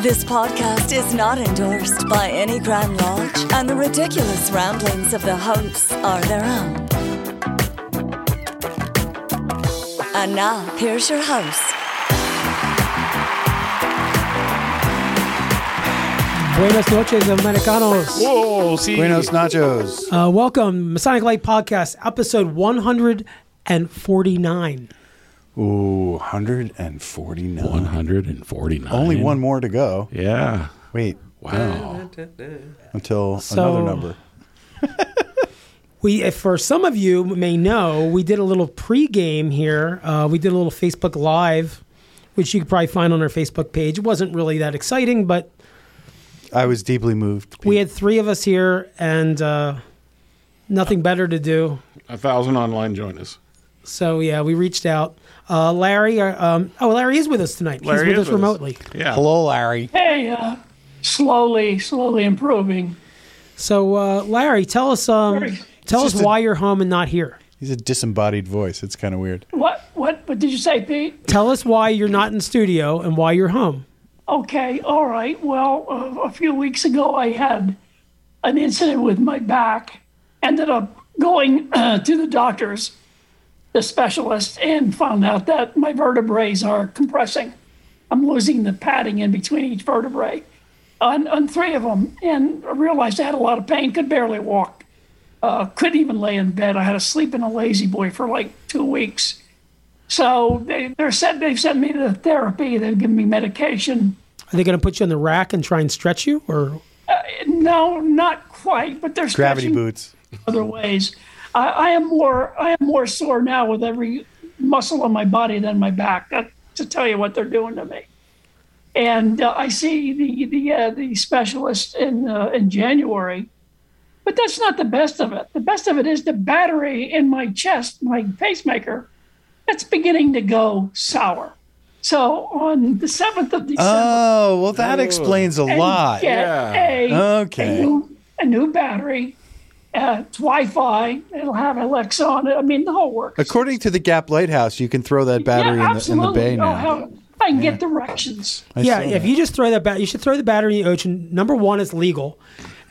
This podcast is not endorsed by any Grand Lodge, and the ridiculous ramblings of the hosts are their own. And now, here's your host. Buenas noches, Americanos. Whoa, see. Buenos nachos. Uh, welcome, Masonic Light Podcast, episode 149. Ooh, 149. 149. Only one more to go. Yeah. Wait, Wow. until So- another number. We, for some of you may know, we did a little pregame here. Uh, we did a little Facebook Live, which you could probably find on our Facebook page. It wasn't really that exciting, but I was deeply moved. we had three of us here and uh, nothing better to do. A thousand online join us. So yeah, we reached out. Uh, Larry, uh, um, oh, Larry is with us tonight. Larry He's with is us with us. remotely. Yeah. Hello, Larry. Hey, uh, slowly, slowly improving. So uh, Larry, tell us, um, Very- tell us just a- why you're home and not here. He's a disembodied voice. It's kind of weird. What, what, what did you say, Pete? Tell us why you're not in studio and why you're home. Okay, all right. Well, uh, a few weeks ago, I had an incident with my back. Ended up going uh, to the doctors, the specialist, and found out that my vertebrae are compressing. I'm losing the padding in between each vertebrae on, on three of them, and I realized I had a lot of pain. Could barely walk. Uh, couldn't even lay in bed. I had to sleep in a lazy boy for like two weeks. So they, they're sent, they've sent me to therapy. They've given me medication. Are they going to put you on the rack and try and stretch you, or No, not quite, but they're Gravity stretching boots. other ways. I, I am more I am more sore now with every muscle on my body than my back. That, to tell you what they're doing to me. And uh, I see the the uh, the specialist in uh, in January, but that's not the best of it. The best of it is the battery in my chest, my pacemaker, that's beginning to go sour. So on the seventh of December. Oh, well, that explains a and lot. Get Yeah. a, Okay. a, new, a new battery. Uh, it's Wi-Fi. It'll have Alexa on it. I mean, the whole works. According to the Gap Lighthouse, you can throw that battery yeah, in, the, in the bay now. Oh, hell, I can get directions. I yeah? If that. you just throw that bat, you should throw the battery in the ocean. Number one, it's legal,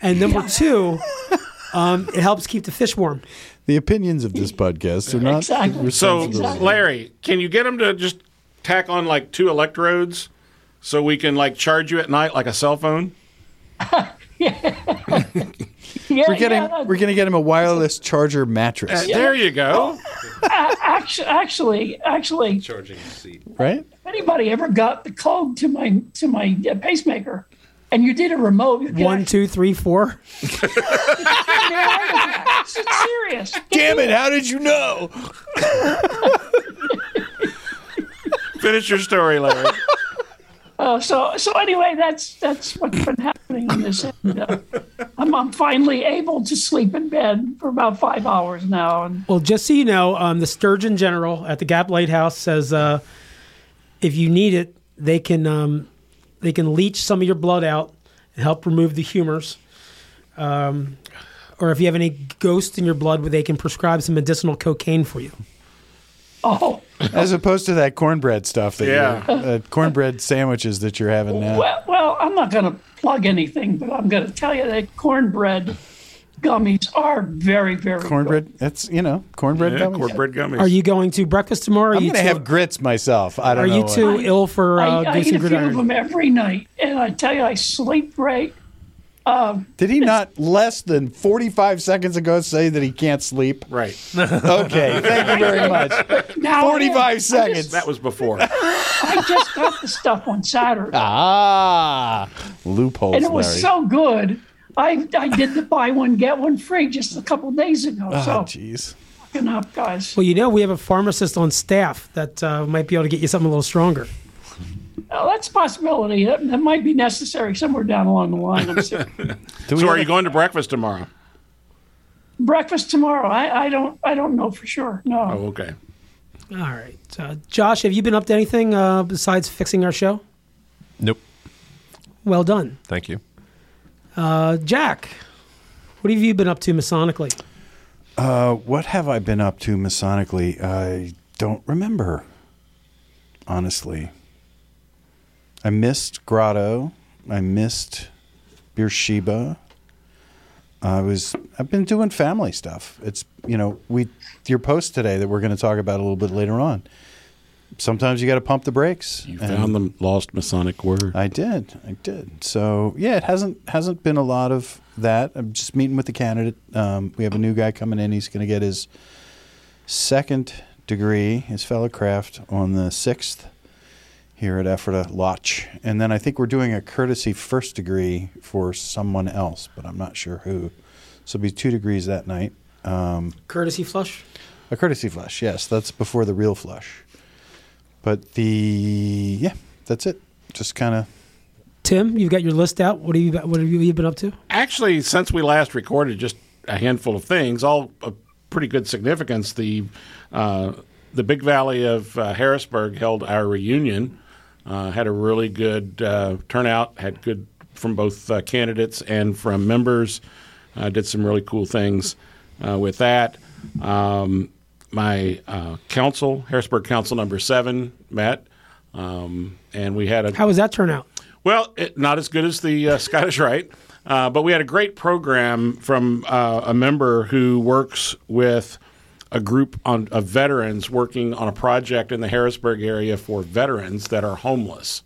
and number two, um, it helps keep the fish warm. the opinions of this podcast are not Exactly. So. Larry, can you get them to just tack on like two electrodes so we can like charge you at night like a cell phone? Yeah, we're getting yeah, we're gonna get him a wireless charger mattress, Uh, There you go. actually, actually, actually, charging seat. right? anybody ever got the code to my to my uh, pacemaker, and you did a remote, you could One, actually- two, three, four. It's serious. Damn it! How did you know? Finish your story, Larry. Uh, so so anyway, that's that's what's been happening in this. End. uh, I'm, I'm finally able to sleep in bed for about five hours now, and Well, just so you know, um, the Sturgeon General at the Gap Lighthouse says uh, if you need it, they can um, they can leach some of your blood out and help remove the humors. Um, or if you have any ghosts in your blood, they can prescribe some medicinal cocaine for you. Oh As opposed to that cornbread stuff that Yeah. you're, uh, cornbread sandwiches that you're having now. well, well, I'm not going to plug anything, but I'm going to tell you that cornbread gummies are very very good. cornbread. That's you know cornbread Yeah, gummies. cornbread gummies. Are you going to breakfast tomorrow? I'm gonna have grits myself. I don't know. Are know. you what- too ill for uh, I, I eat a few of them every night, and I tell you, I sleep great. Did he not less than 45 seconds ago say that he can't sleep? right. Okay, thank you very much. Now, 45 seconds. That was before. I just got the stuff on Saturday. Ah, loopholes, and it was Larry. so good. I, I did the buy one get one free just a couple days ago. Oh, so jeez. fucking up, guys. Well, you know, we have a pharmacist on staff that uh, might be able to get you something a little stronger. Well, that's a possibility. That, that might be necessary somewhere down along the line. I'm assuming. So, are have you going to breakfast tomorrow? Breakfast tomorrow. I, I don't. I don't know for sure. No. Oh, okay. All right. Uh, Josh, have you been up to anything uh, besides fixing our show? Nope. Well done. Thank you. Uh, Jack, what have you been up to masonically? Uh, what have I been up to masonically? I don't remember. Honestly, I missed Grotto. I missed Beersheba. I was. I've been doing family stuff. It's you know we your post today that we're going to talk about a little bit later on. Sometimes you got to pump the brakes. You found the lost Masonic word. I did. I did. So yeah, it hasn't hasn't been a lot of that. I'm just meeting with the candidate. Um, we have a new guy coming in. He's going to get his second degree, his fellow craft, on the sixth here at Ephrata Lodge, and then I think we're doing a courtesy first degree for someone else, but I'm not sure who. So it'll be two degrees that night. Um, Courtesy flush? a courtesy flush, yes, that's before the real flush. But the yeah, that's it. Just kind of Tim, you've got your list out. What have you what have you been up to? Actually, since we last recorded, just a handful of things, all of pretty good significance. The uh, the Big Valley of uh, Harrisburg held our reunion. Uh, had a really good uh, turnout. Had good from both uh, candidates and from members. Uh, did some really cool things uh, with that. Um, my uh, council, Harrisburg Council Number Seven, met, um, and we had a How was that turnout? well, it, not as good as the uh, Scottish Rite, uh, but we had a great program from uh, a member who works with a group on, of veterans working on a project in the Harrisburg area for veterans that are homeless.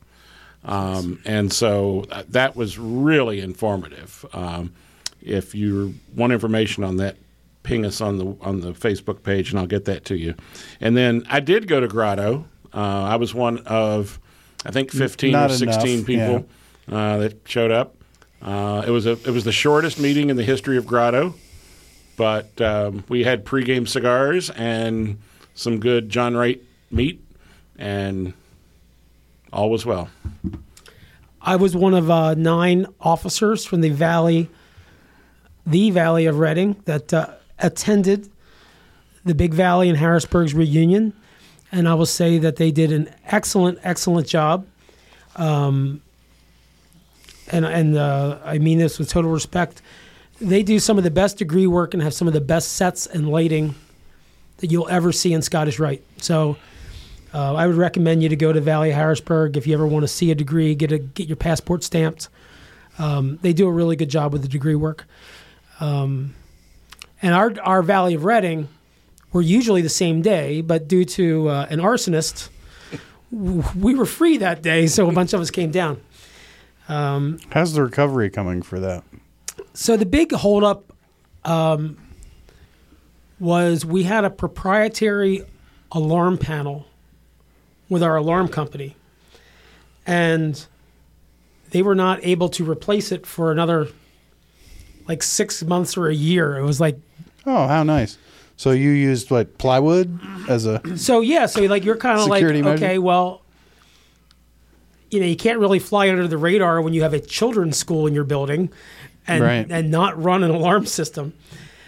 Um, and so uh, that was really informative. Um, if you want information on that, ping us on the on the Facebook page, and I'll get that to you. And then I did go to Grotto. Uh, I was one of, I think, fifteen Not or enough, sixteen people uh, that showed up. Uh, it was a it was the shortest meeting in the history of Grotto, but um, we had pregame cigars and some good John Wright meat, and all was well. I was one of uh, nine officers from the Valley, the Valley of Reading, that uh, attended the Big Valley and Harrisburg's reunion, and I will say that they did an excellent, excellent job. Um, and and uh, I mean this with total respect. They do some of the best degree work and have some of the best sets and lighting that you'll ever see in Scottish Rite. So. Uh, I would recommend you to go to Valley Harrisburg if you ever want to see a degree, get a get your passport stamped. Um, they do a really good job with the degree work. Um, and our our Valley of Reading, we're usually the same day, but due to uh, an arsonist, we were free that day, so a bunch of us came down. how's the recovery coming for that? So the big holdup um, was we had a proprietary alarm panel with our alarm company, and they were not able to replace it for another like six months or a year. It was like Oh, how nice! So you used what plywood as a so yeah. So like you're kind of like measure? okay, well. You know, you can't really fly under the radar when you have a children's school in your building, and Right. and not run an alarm system.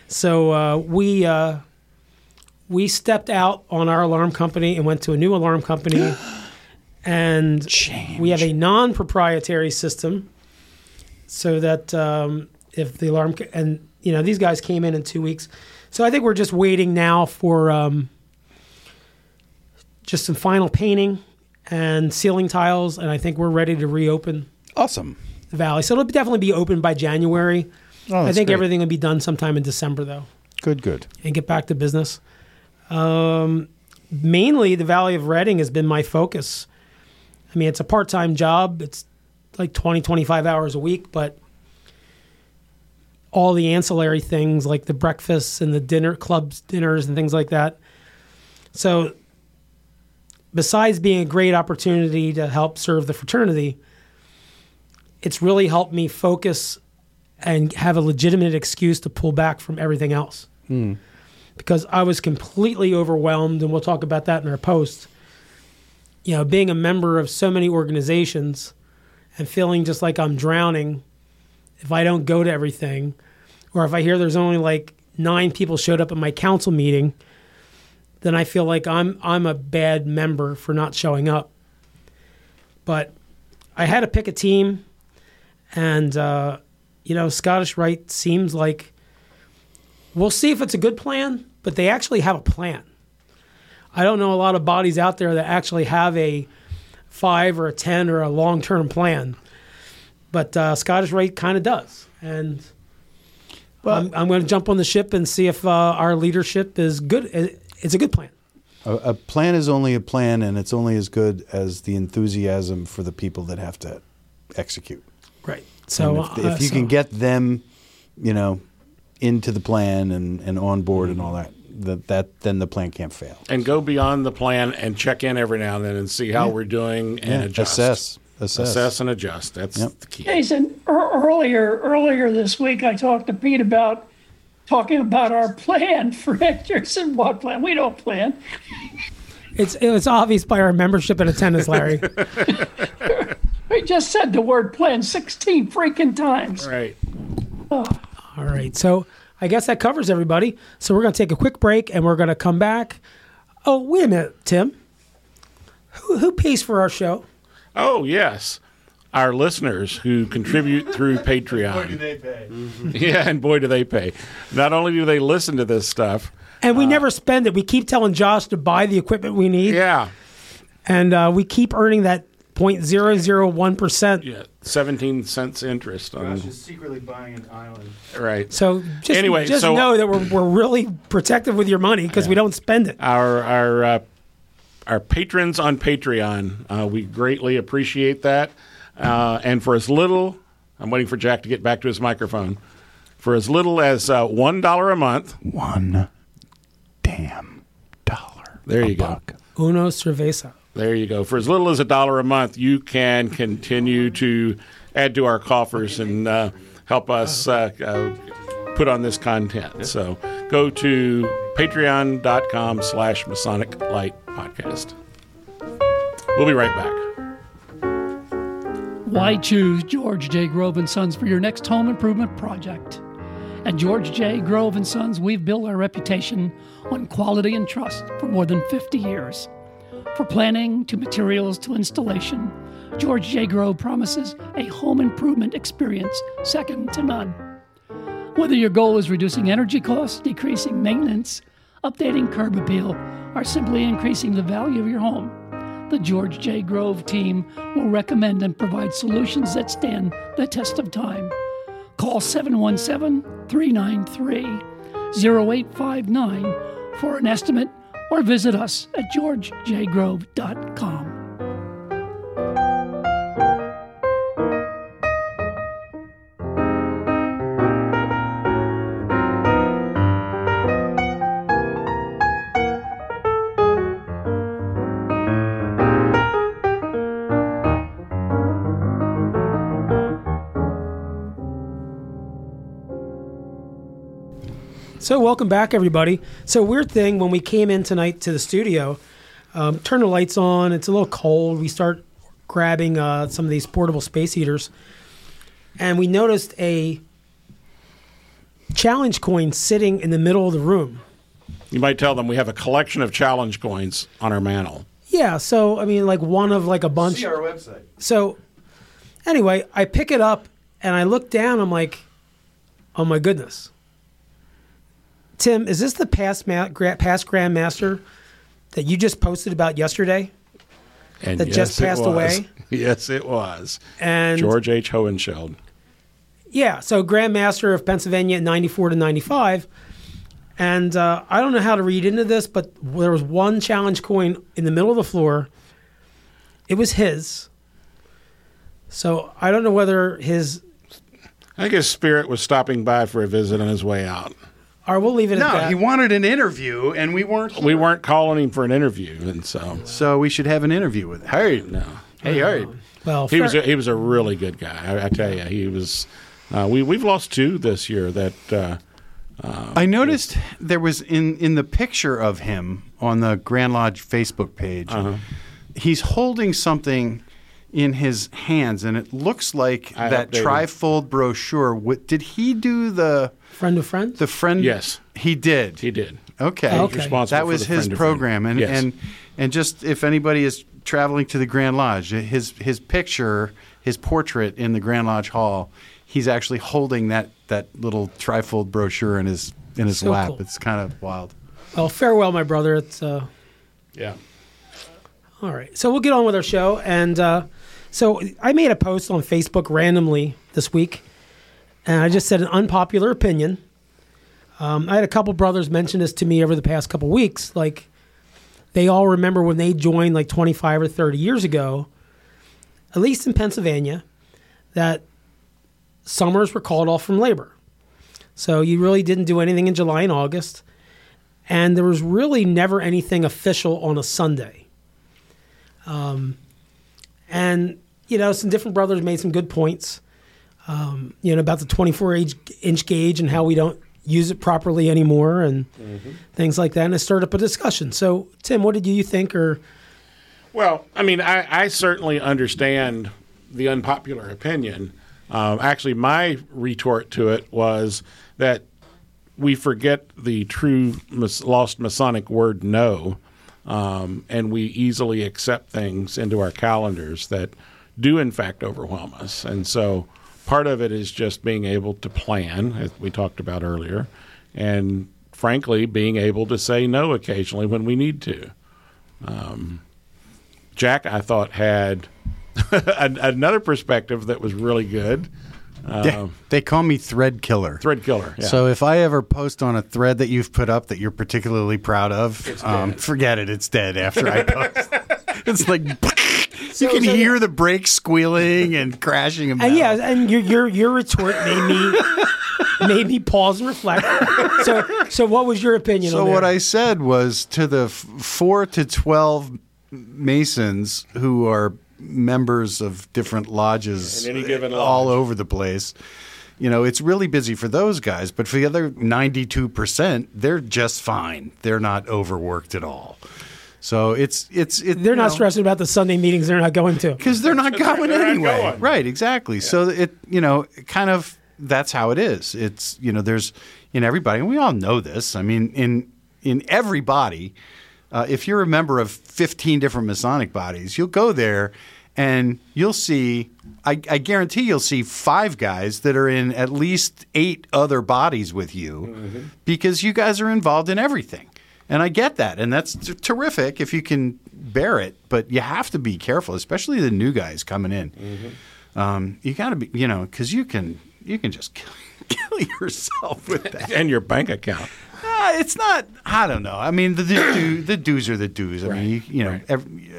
So uh, we uh, we stepped out on our alarm company and went to a new alarm company, and we have a non-proprietary system, so that um, if the alarm and you know these guys came in in two weeks, so I think we're just waiting now for um, just some final painting and ceiling tiles, and I think we're ready to reopen awesome. The valley. So it'll definitely be open by January. Oh, I think great. everything will be done sometime in December, though, Good, good. and get back to business. Um, mainly, the Valley of Reading has been my focus. I mean, it's a part time job, it's like 20, 25 hours a week, but all the ancillary things like the breakfasts and the dinner clubs, dinners, and things like that. So, besides being a great opportunity to help serve the fraternity, it's really helped me focus and have a legitimate excuse to pull back from everything else. Hmm. Because I was completely overwhelmed, and we'll talk about that in our post, you know, being a member of so many organizations and feeling just like I'm drowning if I don't go to everything, or if I hear there's only like nine people showed up at my council meeting, then I feel like I'm I'm a bad member for not showing up. But I had to pick a team, and uh, you know, Scottish Rite seems like we'll see if it's a good plan, but they actually have a plan. I don't know a lot of bodies out there that actually have a five or a ten or a long term plan, but uh, Scottish Rite kind of does, and. I'm, I'm going to jump on the ship and see if uh, our leadership is good. It's a good plan. A, a plan is only a plan, and it's only as good as the enthusiasm for the people that have to execute. Right. So And if, uh, you so- can get them, you know, into the plan and, and on board and all that, that, that then the plan can't fail. and go beyond the plan and check in every now and then and see how Yeah. we're doing and Yeah, adjust. assess, assess. Assess and adjust. That's Yep. the key. Jason, ear- earlier earlier this week, I talked to Pete about talking about our plan for next year. I said, "What plan? We don't plan." it's it's obvious by our membership and attendance, Larry. We just said the word plan 16 freaking times. Right. All right. So I guess that covers everybody. So we're going to take a quick break and we're going to come back. Oh, wait a minute, Tim. Who, who pays for our show? Oh, yes. Our listeners who contribute through Patreon. Boy, do they pay? Yeah, and boy, do they pay. Not only do they listen to this stuff, And we never spend it. We keep telling Josh to buy the equipment we need, yeah, and uh, we keep earning that 0.001%. yeah, 17 cents interest on. secretly buying an island. Right. So just, Anyway, just so- know that we're, we're really protective with your money because we don't spend it. our our uh, our patrons on Patreon. Uh, we greatly appreciate that. Uh, and for as little, I'm waiting for Jack to get back to his microphone. For as little as uh, one dollar a month, One damn dollar. There a you go. buck. Uno cerveza. There you go. For as little as a dollar a month, you can continue to add to our coffers and uh, help us uh, uh, put on this content. So go to patreon.com slash Masonic Light Podcast. We'll be right back. Why choose George J. Grove and Sons for your next home improvement project? At George J. Grove and Sons, we've built our reputation on quality and trust for more than 50 years. For planning to materials to installation, George J. Grove promises a home improvement experience second to none. Whether your goal is reducing energy costs, decreasing maintenance, updating curb appeal, or simply increasing the value of your home, the George J. Grove team will recommend and provide solutions that stand the test of time. Call 717 393 0859 for an estimate or visit us at georgejgrove.com. So, welcome back, everybody. So, weird thing when we came in tonight to the studio, um, turn the lights on. It's a little cold. We start grabbing uh, some of these portable space heaters, and we noticed a challenge coin sitting in the middle of the room. You might tell them we have a collection of challenge coins on our mantle. Yeah. So, I mean, like one of like a bunch. See our website. So, anyway, I pick it up and I look down. I'm like, oh my goodness. Tim, is this the past, ma- gra- past Grandmaster that you just posted about yesterday? And That just it passed away? Yes, it was. And George H. Hohenshildt. yeah, so Grandmaster of Pennsylvania, in 94 to 95. And uh, I don't know how to read into this, but there was one challenge coin in the middle of the floor. It was his. So I don't know whether his. I think his spirit was stopping by for a visit on his way out. Or we'll leave it at No, that. he wanted an interview, and we weren't. We weren't calling him for an interview, and so So we should have an interview with him. hey, no, hey, hey. well, He was a, he was a really good guy. I, I tell you, he was. Uh, we we've lost two this year. That uh, I noticed there was in in the picture of him on the Grand Lodge Facebook page. he's holding something in his hands, and it looks like I that updated. trifold brochure. What, did he do the Friend of friends? the friend? Yes. he did. He did. Okay. Oh, okay. responsible That for was the his friend to friend. program, and Yes. and and just if anybody is traveling to the Grand Lodge, his his picture, his portrait in the Grand Lodge Hall, he's actually holding that that little trifold brochure in his in his So lap. cool. It's kind of wild. well, farewell, my brother. It's uh, Yeah. all right. So we'll get on with our show. And uh, so I made a post on Facebook randomly this week, and I just said an unpopular opinion. Um, I had a couple brothers mention this to me over the past couple weeks. Like, they all remember when they joined like 25 or 30 years ago, at least in Pennsylvania, that summers were called off from labor. So you really didn't do anything in July and August. And there was really never anything official on a Sunday. Um, and, you know, some different brothers made some good points, um, you know, about the 24 inch, inch gauge and how we don't use it properly anymore and things like that. And it stirred up a discussion. So, Tim, what did you think? Or, Well, I mean, I, I certainly understand the unpopular opinion. Um, actually, my retort to it was that we forget the true lost Masonic word no, um, and we easily accept things into our calendars that do, in fact, overwhelm us. And so part of it is just being able to plan, as we talked about earlier, and frankly, being able to say no occasionally when we need to. Jack, I thought, had another perspective that was really good. they, they call me thread killer. Thread killer. Yeah. So if I ever post on a thread that you've put up that you're particularly proud of, um, forget it. It's dead after I post. it's like you can hear the brakes squealing and crashing. And and uh, yeah, and your, your, your retort made me, made me pause and reflect. So, so what was your opinion So on what? I said was to the f- four to twelve Masons who are members of different lodges In any given all lodge. over the place. You know, it's really busy for those guys, but for the other ninety-two percent, they're just fine. They're not overworked at all. So it's it's it, They're not know, stressing about the Sunday meetings they're not going to. because they're not going they're not anyway. going. Right, exactly. So it, you know, kind of that's how it is. It's you know, there's in everybody, and we all know this. I mean, in in everybody, uh, if you're a member of 15 different Masonic bodies, you'll go there and you'll see. I, I guarantee you'll see five guys that are in at least eight other bodies with you because you guys are involved in everything. And I get that, and that's t- terrific if you can bear it. But you have to be careful, especially the new guys coming in. Um, you got to be, you know, because you can you can just kill, kill yourself with that. and your bank account. Uh, it's not. I don't know. I mean, the the, the dues are the dues. I mean, you, you know, right. every,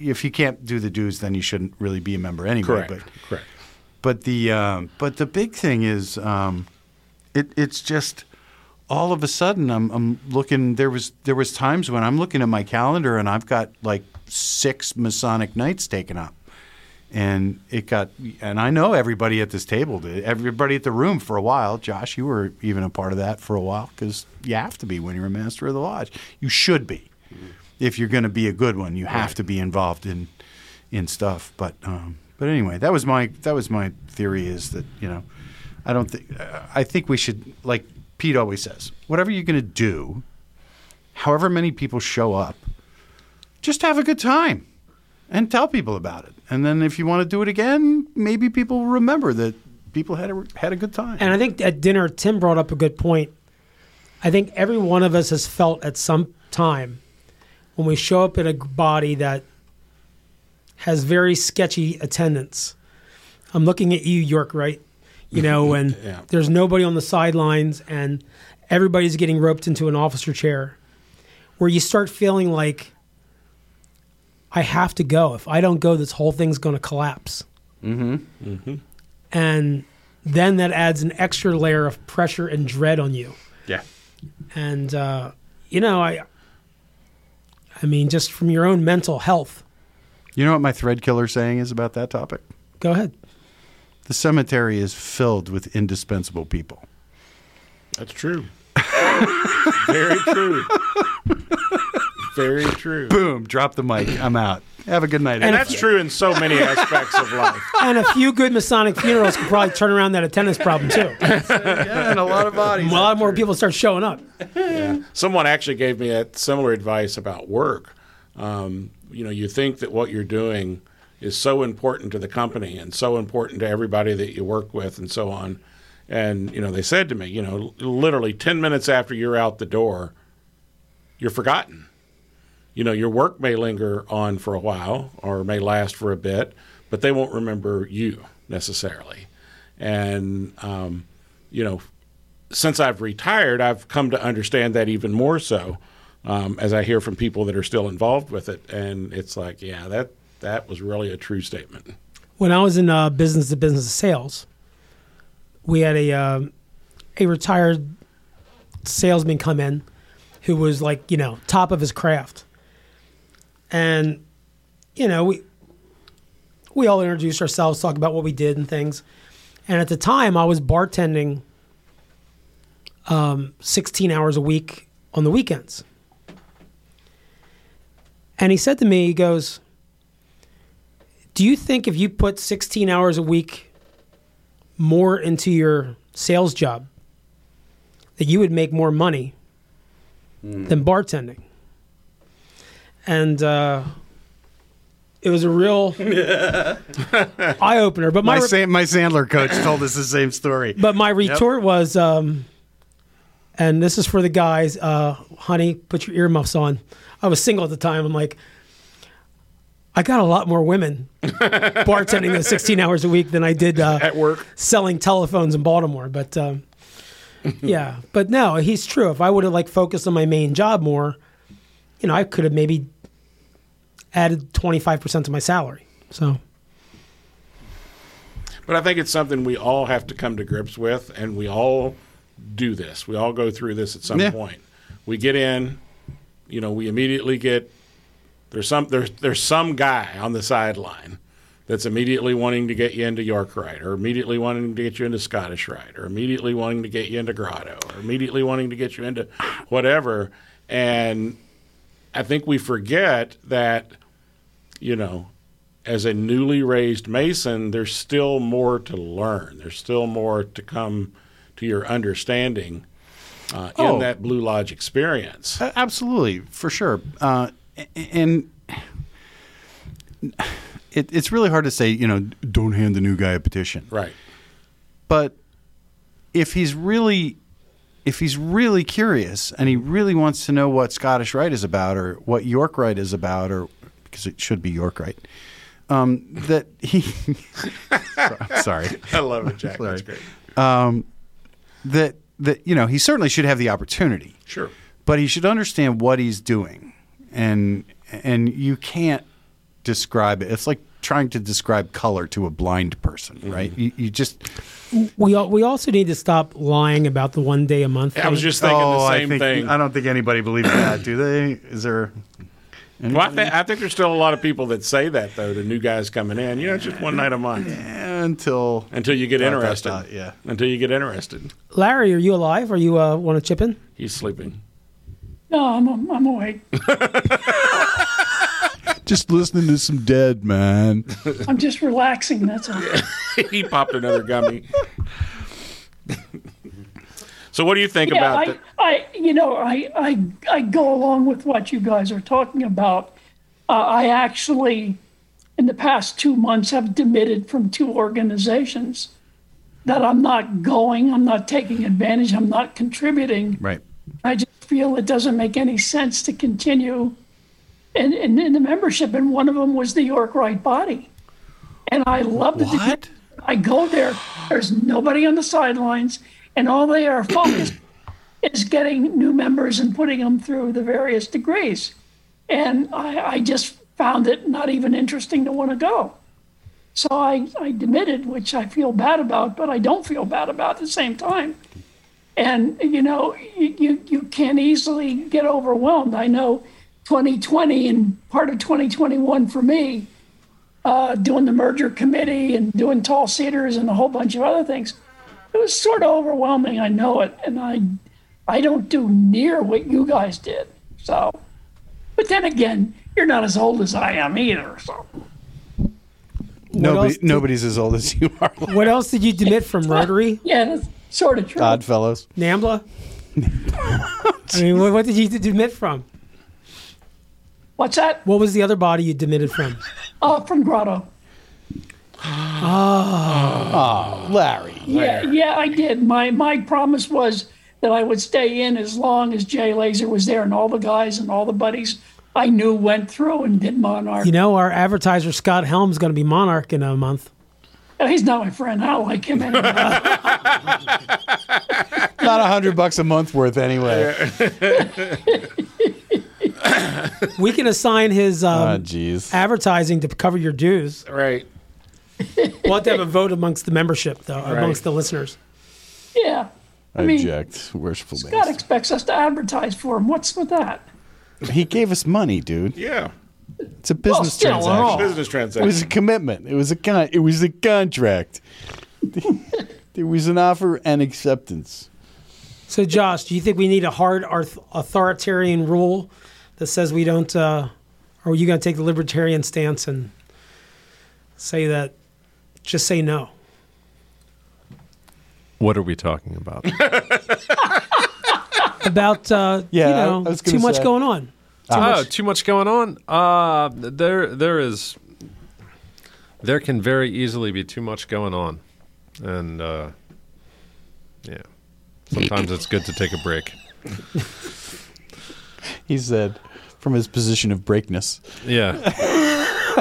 if you can't do the dues, then you shouldn't really be a member anyway. Correct. But Correct. but the um, but the big thing is, um, it it's just all of a sudden I'm I'm looking. There was there was times when I'm looking at my calendar and I've got like six Masonic nights taken up, and it got and I know everybody at this table did. Everybody at the room for a while. Josh, you were even a part of that for a while because you have to be when you're a master of the lodge. You should be if you're going to be a good one. You have to be involved in in stuff. But um, but anyway, that was my that was my theory is that you know I don't think I think we should like Pete always says whatever you're going to do, however many people show up, just have a good time and tell people about it. And then if you want to do it again, maybe people will remember that people had a had a good time. And I think at dinner, Tim brought up a good point. I think every one of us has felt at some time when we show up at a body that has very sketchy attendance. I'm looking at you, York, right? You know, when Yeah. there's nobody on the sidelines and everybody's getting roped into an officer chair, where you start feeling like, I have to go. If I don't go, this whole thing's going to collapse. Mm-hmm. Mm-hmm. And then that adds an extra layer of pressure and dread on you. Yeah. And uh, you know, I, I mean, just from your own mental health. you know what my thread killer saying is about that topic? Go ahead. The cemetery is filled with indispensable people. That's true. Very true. very true. Boom, drop the mic. I'm out. Have a good night. And everybody. that's true in so many aspects of life. And a few good Masonic funerals could probably turn around that attendance problem too. yeah, and a lot of bodies. A lot more people start showing up. Yeah. Someone actually gave me a similar advice about work. Um, you know, you think that what you're doing is so important to the company and so important to everybody that you work with and so on. And, you know, they said to me, you know, literally 10 minutes after you're out the door, you're forgotten. You know, your work may linger on for a while or may last for a bit, but they won't remember you necessarily. And, um, you know, since I've retired, I've come to understand that even more so um, as I hear from people that are still involved with it. And it's like, yeah, that, that was really a true statement. When I was in uh, business to business sales, we had a uh, a retired salesman come in who was like you know top of his craft, and you know we we all introduced ourselves, talk about what we did and things. And at the time, I was bartending um, 16 hours a week on the weekends. And he said to me, he goes, Do you think if you put 16 hours a week more into your sales job, that you would make more money than bartending? And uh, it was a real eye opener. But my, my, re- Sam, my Sandler coach told us the same story. but my retort was, um, and this is for the guys, uh, honey, put your earmuffs on. I was single at the time. I'm like, I got a lot more women bartending the 16 hours a week than I did uh, At work, selling telephones in Baltimore. But um, yeah, but no, he's true. If I would have like focused on my main job more, you know, I could have maybe added 25% to my salary. So But I think it's something we all have to come to grips with, and we all do this. We all go through this at some Yeah. point. We get in, you know, we immediately get there's some there's there's some guy on the sideline that's immediately wanting to get you into York Rite, or immediately wanting to get you into Scottish Rite, or immediately wanting to get you into Grotto, or immediately wanting to get you into whatever. And I think we forget that, you know, as a newly raised Mason, there's still more to learn. There's still more to come to your understanding uh, in Oh. that Blue Lodge experience. Absolutely, for sure. Uh, and it, it's really hard to say, you know, don't hand the new guy a petition. Right. But if he's really, if he's really curious and he really wants to know what Scottish Rite is about or what York Rite is about, or because it should be York Rite, um, that he. sorry. I love it, Jack. That's great. Um, that that you know he certainly should have the opportunity. Sure. but he should understand what he's doing and and you can't describe it it's like trying to describe color to a blind person Mm-hmm. right you, you just we we also need to stop lying about the one day a month. I was just thinking the Oh, same I think, thing. i don't think anybody believes that do they is there well, I, th- I think there's still a lot of people that say that, though, the new guys coming in. You know, it's just one night a month until until you get Dot, dot, interested. dot, yeah. Until you get interested. Larry, are you alive? Are you uh, want to chip in? He's sleeping. No, I'm, I'm awake. just listening to some dead man I'm just relaxing. That's all. he popped another gummy. so, what do you think Yeah, about I, the, I, you know, I, I, I go along with what you guys are talking about. Uh, I actually, in the past two months, have demitted from two organizations that I'm not going, I'm not taking advantage, I'm not contributing. right I just feel it doesn't make any sense to continue in, in, in the membership. And one of them was the York Rite Body. And I love the What? I go there, there's nobody on the sidelines, and all they are focused is getting new members and putting them through the various degrees. And I, I just found it not even interesting to want to go. So I, I demitted, which I feel bad about, but I don't feel bad about at the same time. And, you know, you, you, you can easily get overwhelmed. I know 2020 and part of 2021 for me, uh, doing the merger committee and doing tall cedars and a whole bunch of other things, it was sort of overwhelming. I know it. And I, I don't do near what you guys did. So, but But then again, you're not as old as I am either. So Nobody, did- nobody's as old as you are. What else did you demit from Rotary, yeah, that's sort of true. Odd fellows. Nambla? I mean, what, what did you demit from? What's that? What was the other body you demitted from? Uh, from Grotto. Oh Larry. Yeah, yeah, I did. My my promise was that I would stay in as long as Jay Laser was there, and all the guys and all the buddies I knew went through and did Monarch. You know, our advertiser Scott Helm's going to be Monarch in a month. Uh, He's not my friend. I don't like him anyway. Not a hundred bucks a month worth anyway. We can assign his Ah, um, jeez. advertising to cover your dues. Right. We'll have to have a vote amongst the membership, though, amongst the listeners. yeah. I mean, object. Worshipful God master. expects us to advertise for him. What's with that? He gave us money, dude. Yeah. It's a business still, transaction. Business It was a commitment. It was a con- It was a contract. there was an offer and acceptance. So, Josh, do you think we need a hard authoritarian rule that says we don't, uh, or are you going to take the libertarian stance and say that, just say no? What are we talking about? About, uh, Yeah, you know, too gonna much say. going on. Oh, too much going on. Uh, there, there is. There can very easily be too much going on, and uh, yeah, sometimes it's good to take a break. He said, from his position of breakness. Yeah,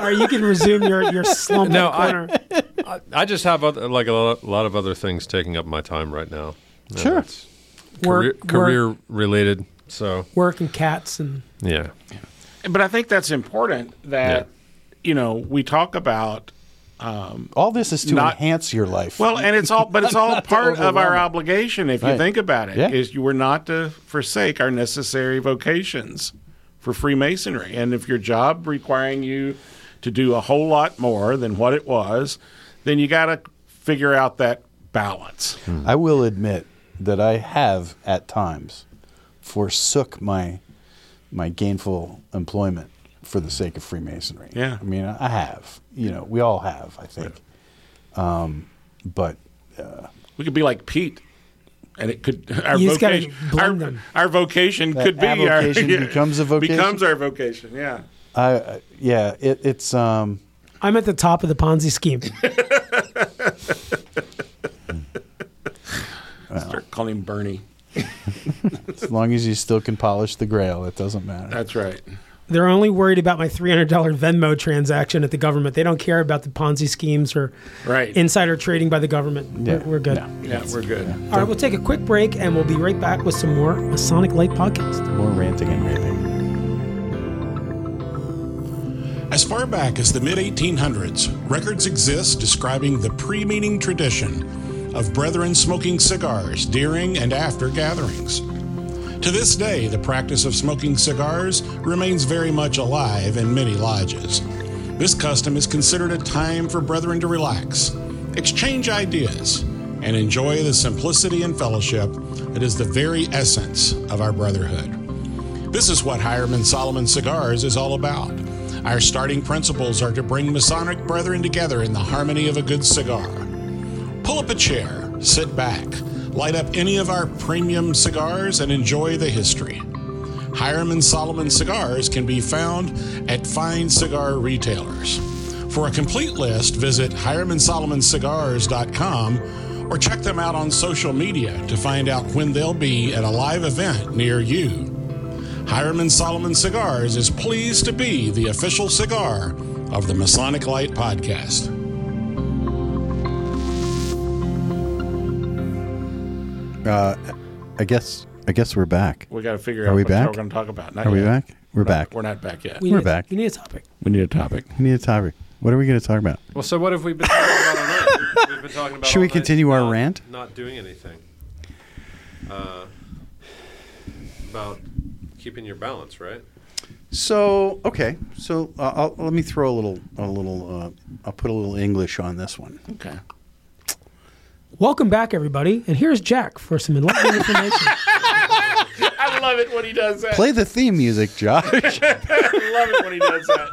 or you can resume your, your slump No, in I- corner. I, I just have other, like a lot, lot of other things taking up my time right now. Sure. it's career, Work, career work, related. So work and cats and yeah, But I think that's important that, you know, we talk about um, All this is to Not- enhance your life. Well, and it's all, but it's all part of our obligation. If you think about it, Yeah. is you were not to forsake our necessary vocations for Freemasonry, and if your job requiring you to do a whole lot more than what it was, then you got to figure out that balance. Hmm. I will admit that I have at times forsook my my gainful employment for the sake of Freemasonry. Yeah. I mean, I have. You know, we all have. I think. Um, but We could be like Pete. And it could our You just gotta vocation, blend our, them. our vocation That could be avocation our, becomes a vocation? becomes our vocation. Yeah, I, uh, yeah, it, it's um, I'm at the top of the Ponzi scheme. start calling him Bernie. As long as you still can polish the Grail, it doesn't matter. That's right. They're only worried about my $300 Venmo transaction at the government. They don't care about the Ponzi schemes or Right. insider trading by the government. Yeah. We're, we're good. No. yeah, we're good. All right, we'll take a quick break and we'll be right back with some more Masonic Light Podcast. More ranting and raving. As far back as the mid 1800s, records exist describing the pre meeting tradition of brethren smoking cigars during and after gatherings. To this day, the practice of smoking cigars remains very much alive in many lodges. This custom is considered a time for brethren to relax, exchange ideas, and enjoy the simplicity and fellowship that is the very essence of our brotherhood. This is what Hiram Solomon Cigars is all about. Our starting principles are to bring Masonic brethren together in the harmony of a good cigar. Pull up a chair, sit back, light up any of our premium cigars, and enjoy the history. Hiram Solomon cigars can be found at fine cigar retailers. For a complete list, visit hiramandsolomon.cigars.com or check them out on social media to find out when they'll be at a live event near you. Hiram Solomon Cigars is pleased to be the official cigar of the Masonic Light Podcast. Uh, I guess. I guess we're back. We got to figure Are out we what back? we're going to talk about. Not Are we yet. back? We're not- back. We're not back yet. We We're need, back. We need a topic. We need a topic. We need a topic. What are we going to talk about? Well, so what have we been talking about all night? We've been talking about Should all we night continue our not- rant? Not doing anything. Uh, about keeping your balance, right? So okay, so uh, I'll, let me throw a little, a little. Uh, I'll put a little English on this one. Okay. Welcome back, everybody. And here's Jack for some enlightening information. I love it when he does that. Play the theme music, Josh. I love it when he does that.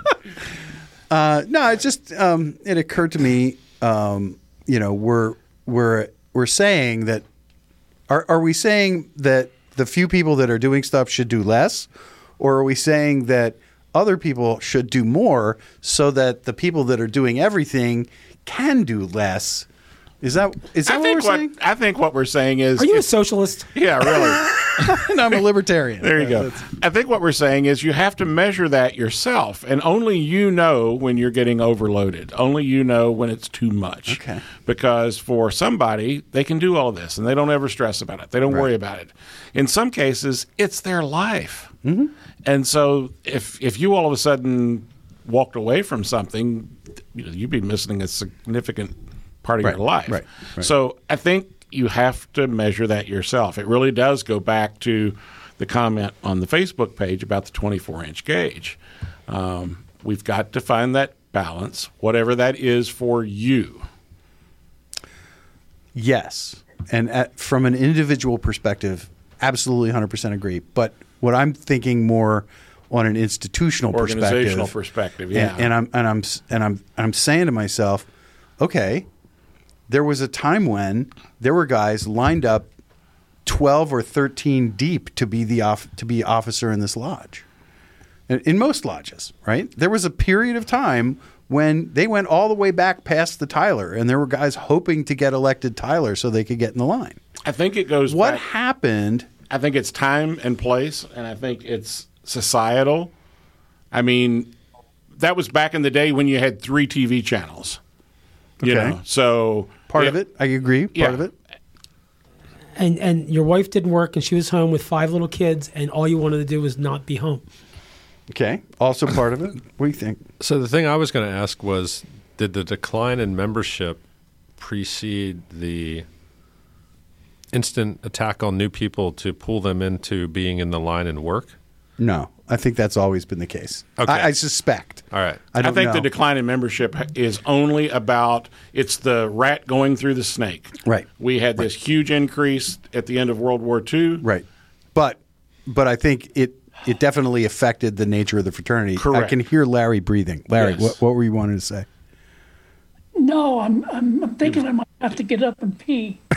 Uh, no, it just um, it occurred to me. Um, you know, we're we're we're saying that. Are are we saying that the few people that are doing stuff should do less, or are we saying that other people should do more so that the people that are doing everything can do less? Is that is that I what we're what saying? I think what we're saying is Are you a socialist? yeah, really. and I'm a libertarian. There you go. I think what we're saying is you have to measure that yourself, and only you know when you're getting overloaded. Only you know when it's too much. Okay. Because for somebody, they can do all this, and they don't ever stress about it. They don't worry about it. In some cases, it's their life, mm-hmm. and so if if you all of a sudden walked away from something, you know, you'd be missing a significant part of Right, your life. right, right. So I think you have to measure that yourself. It really does go back to the comment on the Facebook page about the 24 inch gauge. Um, we've got to find that balance, whatever that is for you. Yes. And at, from an individual perspective, absolutely 100% agree. But what I'm thinking more on an institutional Organizational perspective, perspective, yeah. and, and I'm and I'm and I'm I'm saying to myself, okay, there was a time when there were guys lined up 12 or 13 deep to be the off, to be officer in this lodge. In, most lodges, right? There was a period of time when they went all the way back past the Tyler, and there were guys hoping to get elected Tyler so they could get in the line. I think it goes What back- happened? I think it's time and place, and I think it's societal. I mean, that was back in the day when you had three TV channels. You Okay. know, so Part yeah, of it, I agree. Part Yeah. of it. And and your wife didn't work, and she was home with five little kids, and all you wanted to do was not be home. Okay. Also part of it. What do you think? So the thing I was going to ask was, did the decline in membership precede the instant attack on new people to pull them into being in the line and work? No, I think that's always been the case. Okay. I, I suspect. All right. I I, don't think know. the decline in membership is only about it's the rat going through the snake. Right. We had this huge increase at the end of World War II. Right. But but I think it it definitely affected the nature of the fraternity. Correct. I can hear Larry breathing. Larry, Yes. what, what were you wanting to say? No, I'm, I'm, I'm thinking I might have to get up and pee.